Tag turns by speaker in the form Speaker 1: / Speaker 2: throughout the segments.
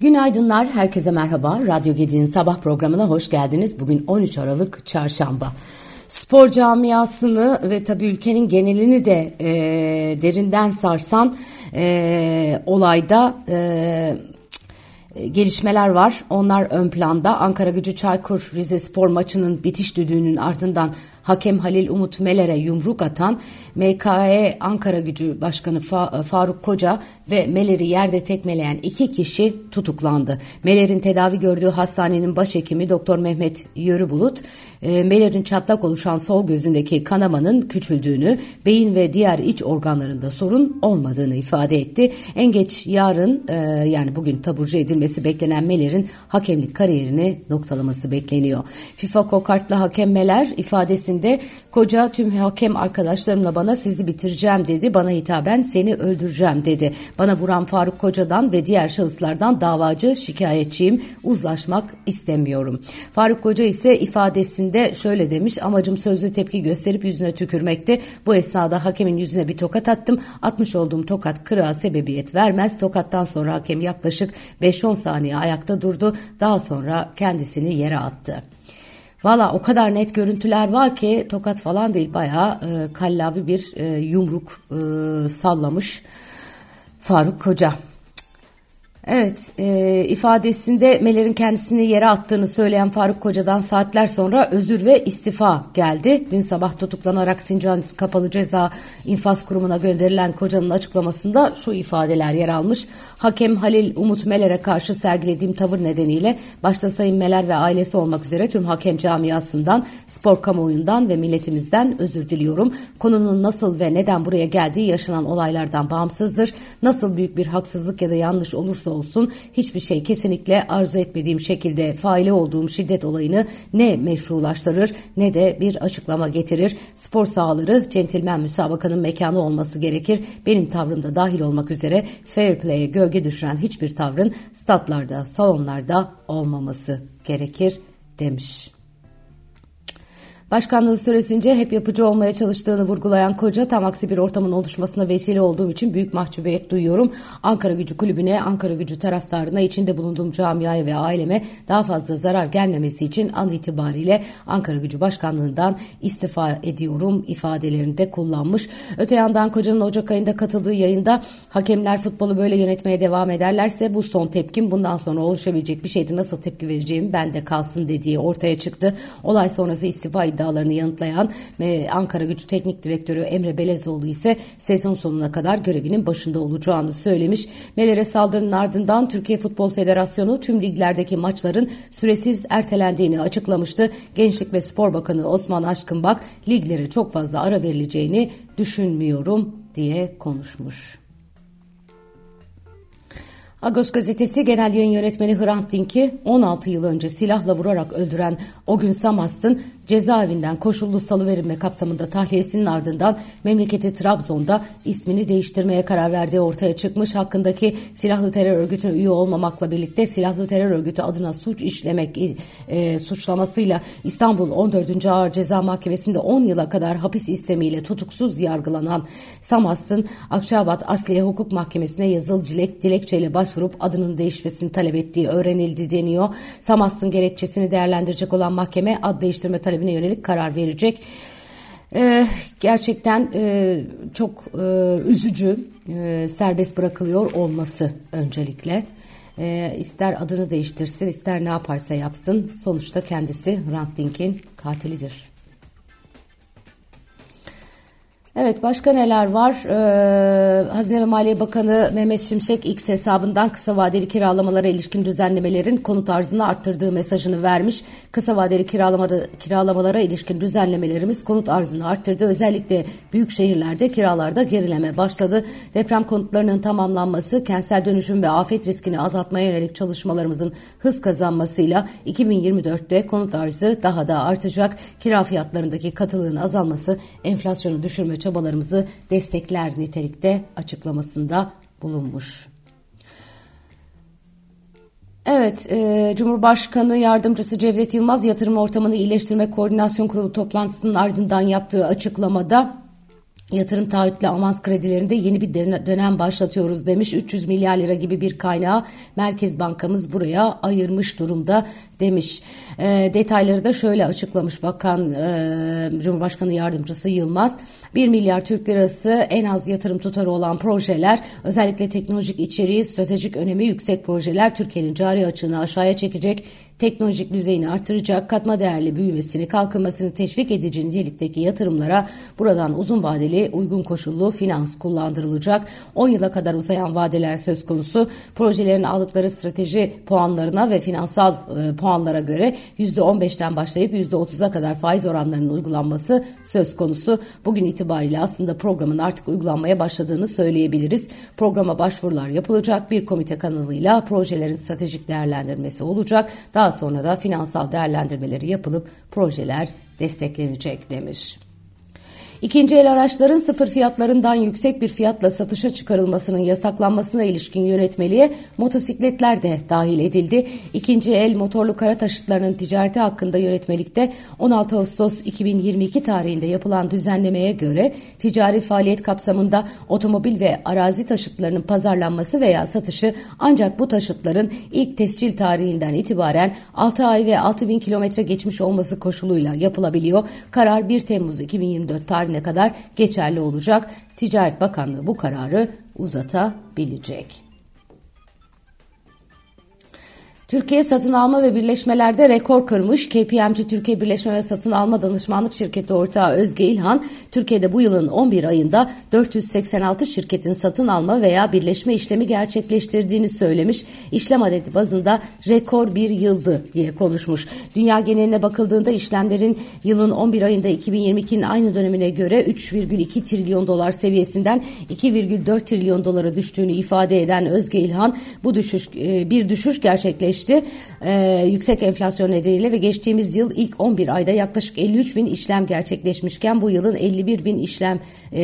Speaker 1: Günaydınlar, herkese merhaba. Radyo Gedi'nin sabah programına hoş geldiniz. Bugün 13 Aralık Çarşamba. Spor camiasını ve tabii ülkenin genelini de e, derinden sarsan e, olayda e, gelişmeler var. Onlar ön planda. Ankara Gücü Çaykur Rize Spor maçının bitiş düdüğünün ardından hakem Halil Umut Meler'e yumruk atan MKE Ankara Gücü Başkanı Faruk Koca ve Meler'i yerde tekmeleyen iki kişi tutuklandı. Meler'in tedavi gördüğü hastanenin başhekimi Doktor Mehmet Yörübulut, e, Meler'in çatlak oluşan sol gözündeki kanamanın küçüldüğünü, beyin ve diğer iç organlarında sorun olmadığını ifade etti. En geç yarın e, yani bugün taburcu edilmesi beklenen Meler'in hakemlik kariyerini noktalaması bekleniyor. FIFA kokartlı hakem Meler ifadesinde koca tüm hakem arkadaşlarımla bana sizi bitireceğim dedi. Bana hitaben seni öldüreceğim dedi. Bana vuran Faruk Koca'dan ve diğer şahıslardan davacı şikayetçiyim. Uzlaşmak istemiyorum. Faruk Koca ise ifadesinde şöyle demiş. Amacım sözlü tepki gösterip yüzüne tükürmekti. Bu esnada hakemin yüzüne bir tokat attım. Atmış olduğum tokat kırığa sebebiyet vermez. Tokattan sonra hakem yaklaşık 5-10 saniye ayakta durdu. Daha sonra kendisini yere attı. Valla o kadar net görüntüler var ki tokat falan değil bayağı e, kallavi bir e, yumruk e, sallamış Faruk Koca. Evet e, ifadesinde Meler'in kendisini yere attığını söyleyen Faruk Koca'dan saatler sonra özür ve istifa geldi. Dün sabah tutuklanarak Sincan Kapalı Ceza İnfaz Kurumu'na gönderilen Koca'nın açıklamasında şu ifadeler yer almış. Hakem Halil Umut Meler'e karşı sergilediğim tavır nedeniyle başta Sayın Meler ve ailesi olmak üzere tüm hakem camiasından, spor kamuoyundan ve milletimizden özür diliyorum. Konunun nasıl ve neden buraya geldiği yaşanan olaylardan bağımsızdır. Nasıl büyük bir haksızlık ya da yanlış olursa olsun hiçbir şey kesinlikle arzu etmediğim şekilde faile olduğum şiddet olayını ne meşrulaştırır ne de bir açıklama getirir. Spor sahaları centilmen müsabakanın mekanı olması gerekir. Benim tavrımda dahil olmak üzere fair play'e gölge düşüren hiçbir tavrın statlarda, salonlarda olmaması gerekir demiş. Başkanlığı süresince hep yapıcı olmaya çalıştığını vurgulayan Koca tam aksi bir ortamın oluşmasına vesile olduğum için büyük mahcubiyet duyuyorum. Ankara Gücü Kulübü'ne, Ankara Gücü taraftarına, içinde bulunduğum camiaya ve aileme daha fazla zarar gelmemesi için an itibariyle Ankara Gücü Başkanlığından istifa ediyorum ifadelerinde kullanmış. Öte yandan Koca'nın Ocak ayında katıldığı yayında hakemler futbolu böyle yönetmeye devam ederlerse bu son tepkim bundan sonra oluşabilecek bir şeydi nasıl tepki vereceğim ben de kalsın dediği ortaya çıktı. Olay sonrası istifa iddialarını yanıtlayan Ankara Gücü Teknik Direktörü Emre Belezoğlu ise sezon sonuna kadar görevinin başında olacağını söylemiş. Meler'e saldırının ardından Türkiye Futbol Federasyonu tüm liglerdeki maçların süresiz ertelendiğini açıklamıştı. Gençlik ve Spor Bakanı Osman Aşkınbak liglere çok fazla ara verileceğini düşünmüyorum diye konuşmuş. Agos gazetesi genel yayın yönetmeni Hrant Dink'i 16 yıl önce silahla vurarak öldüren o gün Samast'ın cezaevinden koşullu salıverilme kapsamında tahliyesinin ardından memleketi Trabzon'da ismini değiştirmeye karar verdiği ortaya çıkmış. Hakkındaki silahlı terör örgütüne üye olmamakla birlikte silahlı terör örgütü adına suç işlemek e, suçlamasıyla İstanbul 14. Ağır Ceza Mahkemesi'nde 10 yıla kadar hapis istemiyle tutuksuz yargılanan Samast'ın Akçabat Asliye Hukuk Mahkemesi'ne yazılı dilek, dilekçeyle başvurup adının değişmesini talep ettiği öğrenildi deniyor. Samast'ın gerekçesini değerlendirecek olan mahkeme ad değiştirme talebi talebine yönelik karar verecek. Ee, gerçekten e, çok e, üzücü e, serbest bırakılıyor olması öncelikle. E, ister adını değiştirsin ister ne yaparsa yapsın sonuçta kendisi Hrant Dink'in katilidir. Evet başka neler var? Ee, Hazine ve Maliye Bakanı Mehmet Şimşek X hesabından kısa vadeli kiralamalara ilişkin düzenlemelerin konut arzını arttırdığı mesajını vermiş. Kısa vadeli kiralamaları, kiralamalara ilişkin düzenlemelerimiz konut arzını arttırdı. Özellikle büyük şehirlerde kiralarda gerileme başladı. Deprem konutlarının tamamlanması, kentsel dönüşüm ve afet riskini azaltmaya yönelik çalışmalarımızın hız kazanmasıyla 2024'te konut arzı daha da artacak. Kira fiyatlarındaki katılığın azalması enflasyonu düşürme çabalarımızı destekler nitelikte açıklamasında bulunmuş. Evet, e, Cumhurbaşkanı Yardımcısı Cevdet Yılmaz yatırım ortamını iyileştirme koordinasyon kurulu toplantısının ardından yaptığı açıklamada Yatırım taahhütle avans kredilerinde yeni bir dönem başlatıyoruz demiş. 300 milyar lira gibi bir kaynağı Merkez Bankamız buraya ayırmış durumda demiş. E, detayları da şöyle açıklamış Bakan e, Cumhurbaşkanı Yardımcısı Yılmaz. 1 milyar Türk lirası en az yatırım tutarı olan projeler özellikle teknolojik içeriği stratejik önemi yüksek projeler Türkiye'nin cari açığını aşağıya çekecek teknolojik düzeyini artıracak, katma değerli büyümesini, kalkınmasını teşvik edici nitelikteki yatırımlara buradan uzun vadeli, uygun koşullu finans kullandırılacak. 10 yıla kadar uzayan vadeler söz konusu. Projelerin aldıkları strateji puanlarına ve finansal e, puanlara göre %15'ten başlayıp %30'a kadar faiz oranlarının uygulanması söz konusu. Bugün itibariyle aslında programın artık uygulanmaya başladığını söyleyebiliriz. Programa başvurular yapılacak. Bir komite kanalıyla projelerin stratejik değerlendirmesi olacak. Daha daha sonra da finansal değerlendirmeleri yapılıp projeler desteklenecek demiş. İkinci el araçların sıfır fiyatlarından yüksek bir fiyatla satışa çıkarılmasının yasaklanmasına ilişkin yönetmeliğe motosikletler de dahil edildi. İkinci el motorlu kara taşıtlarının ticareti hakkında yönetmelikte 16 Ağustos 2022 tarihinde yapılan düzenlemeye göre ticari faaliyet kapsamında otomobil ve arazi taşıtlarının pazarlanması veya satışı ancak bu taşıtların ilk tescil tarihinden itibaren 6 ay ve 6 bin kilometre geçmiş olması koşuluyla yapılabiliyor. Karar 1 Temmuz 2024 tarihinde tarihine kadar geçerli olacak. Ticaret Bakanlığı bu kararı uzatabilecek. Türkiye satın alma ve birleşmelerde rekor kırmış. KPMG Türkiye Birleşme ve Satın Alma Danışmanlık Şirketi ortağı Özge İlhan, Türkiye'de bu yılın 11 ayında 486 şirketin satın alma veya birleşme işlemi gerçekleştirdiğini söylemiş. İşlem adedi bazında rekor bir yıldı diye konuşmuş. Dünya geneline bakıldığında işlemlerin yılın 11 ayında 2022'nin aynı dönemine göre 3,2 trilyon dolar seviyesinden 2,4 trilyon dolara düştüğünü ifade eden Özge İlhan, bu düşüş e, bir düşüş gerçekleşti gerçekleşti. Ee, yüksek enflasyon nedeniyle ve geçtiğimiz yıl ilk 11 ayda yaklaşık 53 bin işlem gerçekleşmişken bu yılın 51 bin işlem e,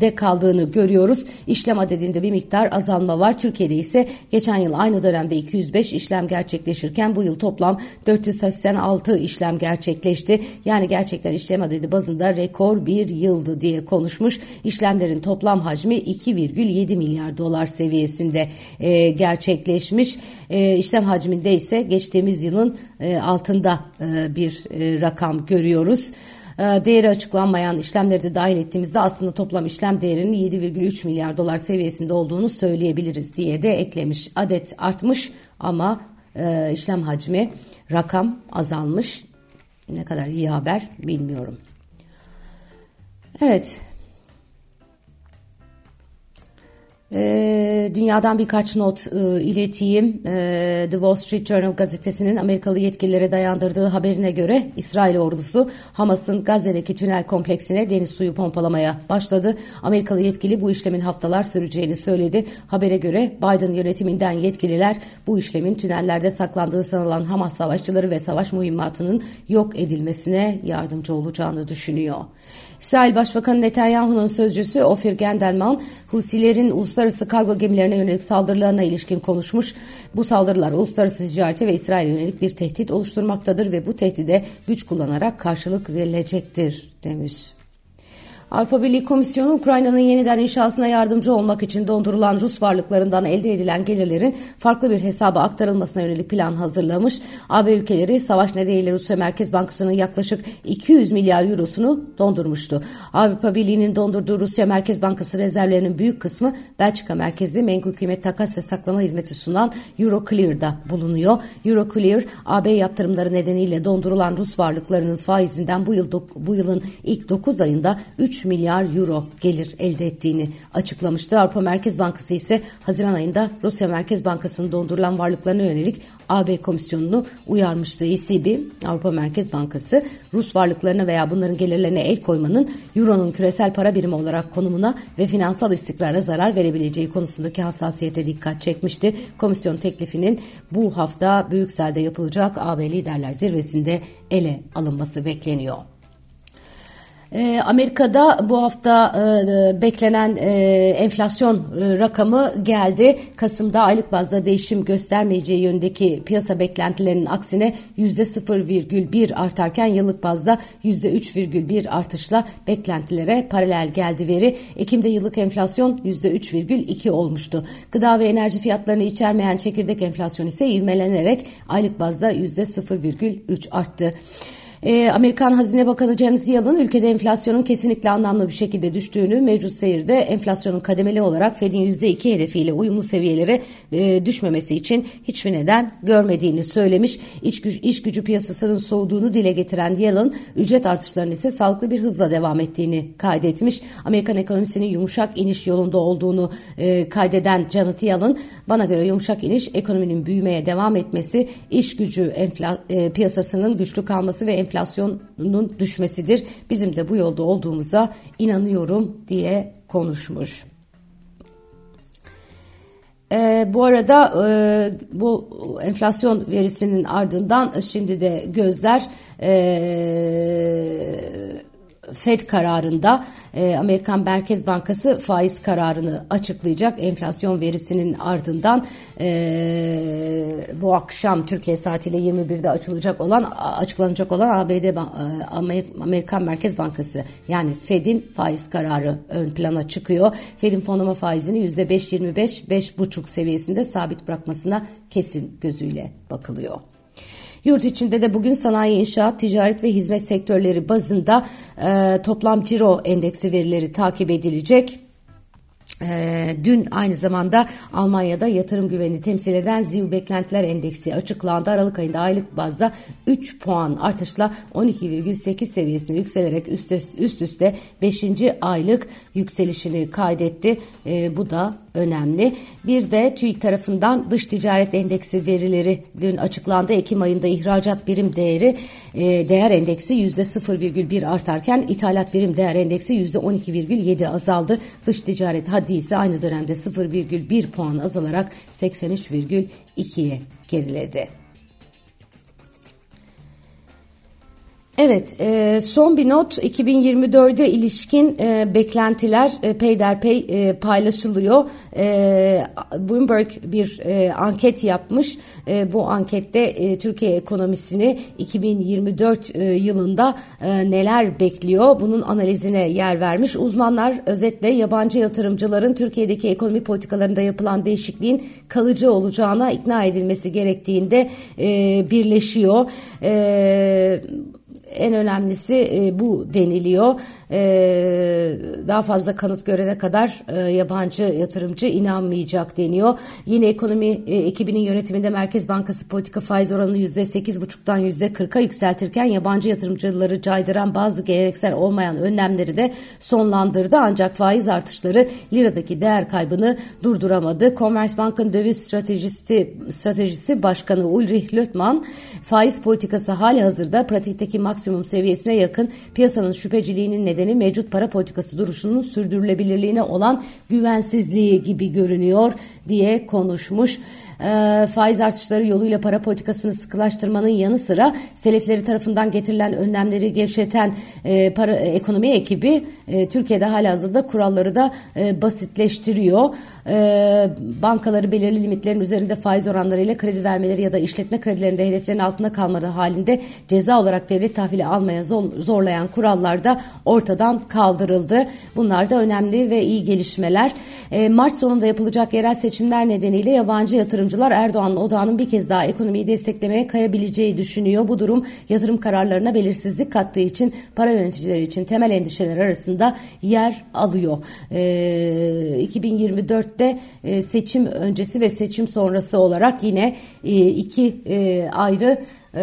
Speaker 1: de kaldığını görüyoruz. İşlem adedinde bir miktar azalma var. Türkiye'de ise geçen yıl aynı dönemde 205 işlem gerçekleşirken bu yıl toplam 486 işlem gerçekleşti. Yani gerçekten işlem adedi bazında rekor bir yıldı diye konuşmuş. İşlemlerin toplam hacmi 2,7 milyar dolar seviyesinde e, gerçekleşmiş. E, işlem hacmi hacminde ise geçtiğimiz yılın e, altında e, bir e, rakam görüyoruz. Değeri açıklanmayan işlemleri de dahil ettiğimizde aslında toplam işlem değerinin 7,3 milyar dolar seviyesinde olduğunu söyleyebiliriz diye de eklemiş. Adet artmış ama işlem hacmi rakam azalmış. Ne kadar iyi haber bilmiyorum. Evet E, dünyadan birkaç not e, ileteyim. E, The Wall Street Journal gazetesinin Amerikalı yetkililere dayandırdığı haberine göre İsrail ordusu Hamas'ın Gazze'deki tünel kompleksine deniz suyu pompalamaya başladı. Amerikalı yetkili bu işlemin haftalar süreceğini söyledi. Habere göre Biden yönetiminden yetkililer bu işlemin tünellerde saklandığı sanılan Hamas savaşçıları ve savaş mühimmatının yok edilmesine yardımcı olacağını düşünüyor. İsrail Başbakanı Netanyahu'nun sözcüsü Ofir Gendelman, Husilerin uluslararası kargo gemilerine yönelik saldırılarına ilişkin konuşmuş. Bu saldırılar uluslararası ticarete ve İsrail'e yönelik bir tehdit oluşturmaktadır ve bu tehdide güç kullanarak karşılık verilecektir demiş. Avrupa Birliği Komisyonu Ukrayna'nın yeniden inşasına yardımcı olmak için dondurulan Rus varlıklarından elde edilen gelirlerin farklı bir hesaba aktarılmasına yönelik plan hazırlamış. AB ülkeleri savaş nedeniyle Rusya Merkez Bankası'nın yaklaşık 200 milyar eurosunu dondurmuştu. Avrupa Birliği'nin dondurduğu Rusya Merkez Bankası rezervlerinin büyük kısmı Belçika merkezli menkul kıymet takas ve saklama hizmeti sunan Euroclear'da bulunuyor. Euroclear, AB yaptırımları nedeniyle dondurulan Rus varlıklarının faizinden bu yıl bu yılın ilk 9 ayında 3 3 milyar euro gelir elde ettiğini açıklamıştı. Avrupa Merkez Bankası ise Haziran ayında Rusya Merkez Bankası'nın dondurulan varlıklarına yönelik AB Komisyonu'nu uyarmıştı. ECB, Avrupa Merkez Bankası, Rus varlıklarına veya bunların gelirlerine el koymanın Euro'nun küresel para birimi olarak konumuna ve finansal istikrara zarar verebileceği konusundaki hassasiyete dikkat çekmişti. Komisyon teklifinin bu hafta Brüksel'de yapılacak AB Liderler Zirvesi'nde ele alınması bekleniyor. Ee, Amerika'da bu hafta e, beklenen e, enflasyon e, rakamı geldi. Kasım'da aylık bazda değişim göstermeyeceği yönündeki piyasa beklentilerinin aksine %0,1 artarken yıllık bazda %3,1 artışla beklentilere paralel geldi veri. Ekim'de yıllık enflasyon %3,2 olmuştu. Gıda ve enerji fiyatlarını içermeyen çekirdek enflasyon ise ivmelenerek aylık bazda %0,3 arttı. E, Amerikan Hazine Bakanı Janet Yellen ülkede enflasyonun kesinlikle anlamlı bir şekilde düştüğünü, mevcut seyirde enflasyonun kademeli olarak Fed'in %2 hedefiyle uyumlu seviyelere e, düşmemesi için hiçbir neden görmediğini söylemiş. İç, güç, iş gücü piyasasının soğuduğunu dile getiren Yellen, ücret artışlarının ise sağlıklı bir hızla devam ettiğini kaydetmiş. Amerikan ekonomisinin yumuşak iniş yolunda olduğunu e, kaydeden Janet Yellen, bana göre yumuşak iniş ekonominin büyümeye devam etmesi, iş gücü enfla, e, piyasasının güçlü kalması ve enflasyonun düşmesidir. Bizim de bu yolda olduğumuza inanıyorum diye konuşmuş. E, bu arada e, bu enflasyon verisinin ardından şimdi de gözler e, Fed kararında e, Amerikan Merkez Bankası faiz kararını açıklayacak. Enflasyon verisinin ardından e, bu akşam Türkiye saatiyle 21'de açılacak olan açıklanacak olan ABD e, Amerikan Merkez Bankası yani Fed'in faiz kararı ön plana çıkıyor. Fed'in fonlama faizini %5.25 5.5 seviyesinde sabit bırakmasına kesin gözüyle bakılıyor. Yurt içinde de bugün sanayi, inşaat, ticaret ve hizmet sektörleri bazında e, toplam ciro endeksi verileri takip edilecek. E, dün aynı zamanda Almanya'da yatırım güvenini temsil eden ZİV Beklentiler Endeksi açıklandı. Aralık ayında aylık bazda 3 puan artışla 12,8 seviyesine yükselerek üst, üst üste 5. aylık yükselişini kaydetti. E, bu da önemli. Bir de TÜİK tarafından dış ticaret endeksi verileri dün açıklandı. Ekim ayında ihracat birim değeri e, değer endeksi %0,1 artarken ithalat birim değer endeksi %12,7 azaldı. Dış ticaret haddi ise aynı dönemde 0,1 puan azalarak 83,2'ye geriledi. Evet, e, son bir not 2024'e ilişkin e, beklentiler e, peyderpey e, paylaşılıyor. E, Bloomberg bir e, anket yapmış. E, bu ankette e, Türkiye ekonomisini 2024 e, yılında e, neler bekliyor? Bunun analizine yer vermiş. Uzmanlar özetle yabancı yatırımcıların Türkiye'deki ekonomi politikalarında yapılan değişikliğin kalıcı olacağına ikna edilmesi gerektiğinde e, birleşiyor. E, en önemlisi e, bu deniliyor. E, daha fazla kanıt görene kadar e, yabancı yatırımcı inanmayacak deniyor. Yine ekonomi e, ekibinin yönetiminde Merkez Bankası politika faiz oranını %8,5'tan %40'a yükseltirken yabancı yatırımcıları caydıran bazı geleneksel olmayan önlemleri de sonlandırdı. Ancak faiz artışları liradaki değer kaybını durduramadı. Commerzbank'ın döviz stratejisi, stratejisi başkanı Ulrich Lötman faiz politikası hali hazırda pratikteki maksimum seviyesine yakın piyasanın şüpheciliğinin nedeni mevcut para politikası duruşunun sürdürülebilirliğine olan güvensizliği gibi görünüyor diye konuşmuş e, faiz artışları yoluyla para politikasını sıkılaştırmanın yanı sıra selefleri tarafından getirilen önlemleri gevşeten e, para ekonomi ekibi e, Türkiye'de hala hazırda kuralları da e, basitleştiriyor. E, bankaları belirli limitlerin üzerinde faiz oranlarıyla kredi vermeleri ya da işletme kredilerinde hedeflerin altında kalmaları halinde ceza olarak devlet tahvili almaya zorlayan kurallar da ortadan kaldırıldı. Bunlar da önemli ve iyi gelişmeler. E, Mart sonunda yapılacak yerel seçimler nedeniyle yabancı yatırım yatırımcılar Erdoğan'ın odağının bir kez daha ekonomiyi desteklemeye kayabileceği düşünüyor. Bu durum yatırım kararlarına belirsizlik kattığı için para yöneticileri için temel endişeler arasında yer alıyor. E, ee, 2024'te e, seçim öncesi ve seçim sonrası olarak yine e, iki e, ayrı e,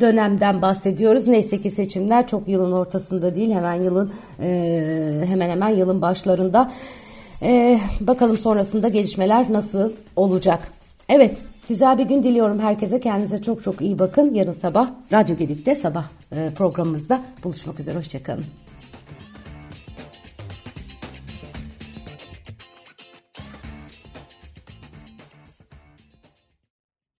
Speaker 1: dönemden bahsediyoruz. Neyse ki seçimler çok yılın ortasında değil hemen yılın e, hemen hemen yılın başlarında. Ee, bakalım sonrasında gelişmeler nasıl olacak. Evet güzel bir gün diliyorum herkese. Kendinize çok çok iyi bakın. Yarın sabah Radyo Gedik'te sabah e, programımızda buluşmak üzere. Hoşçakalın.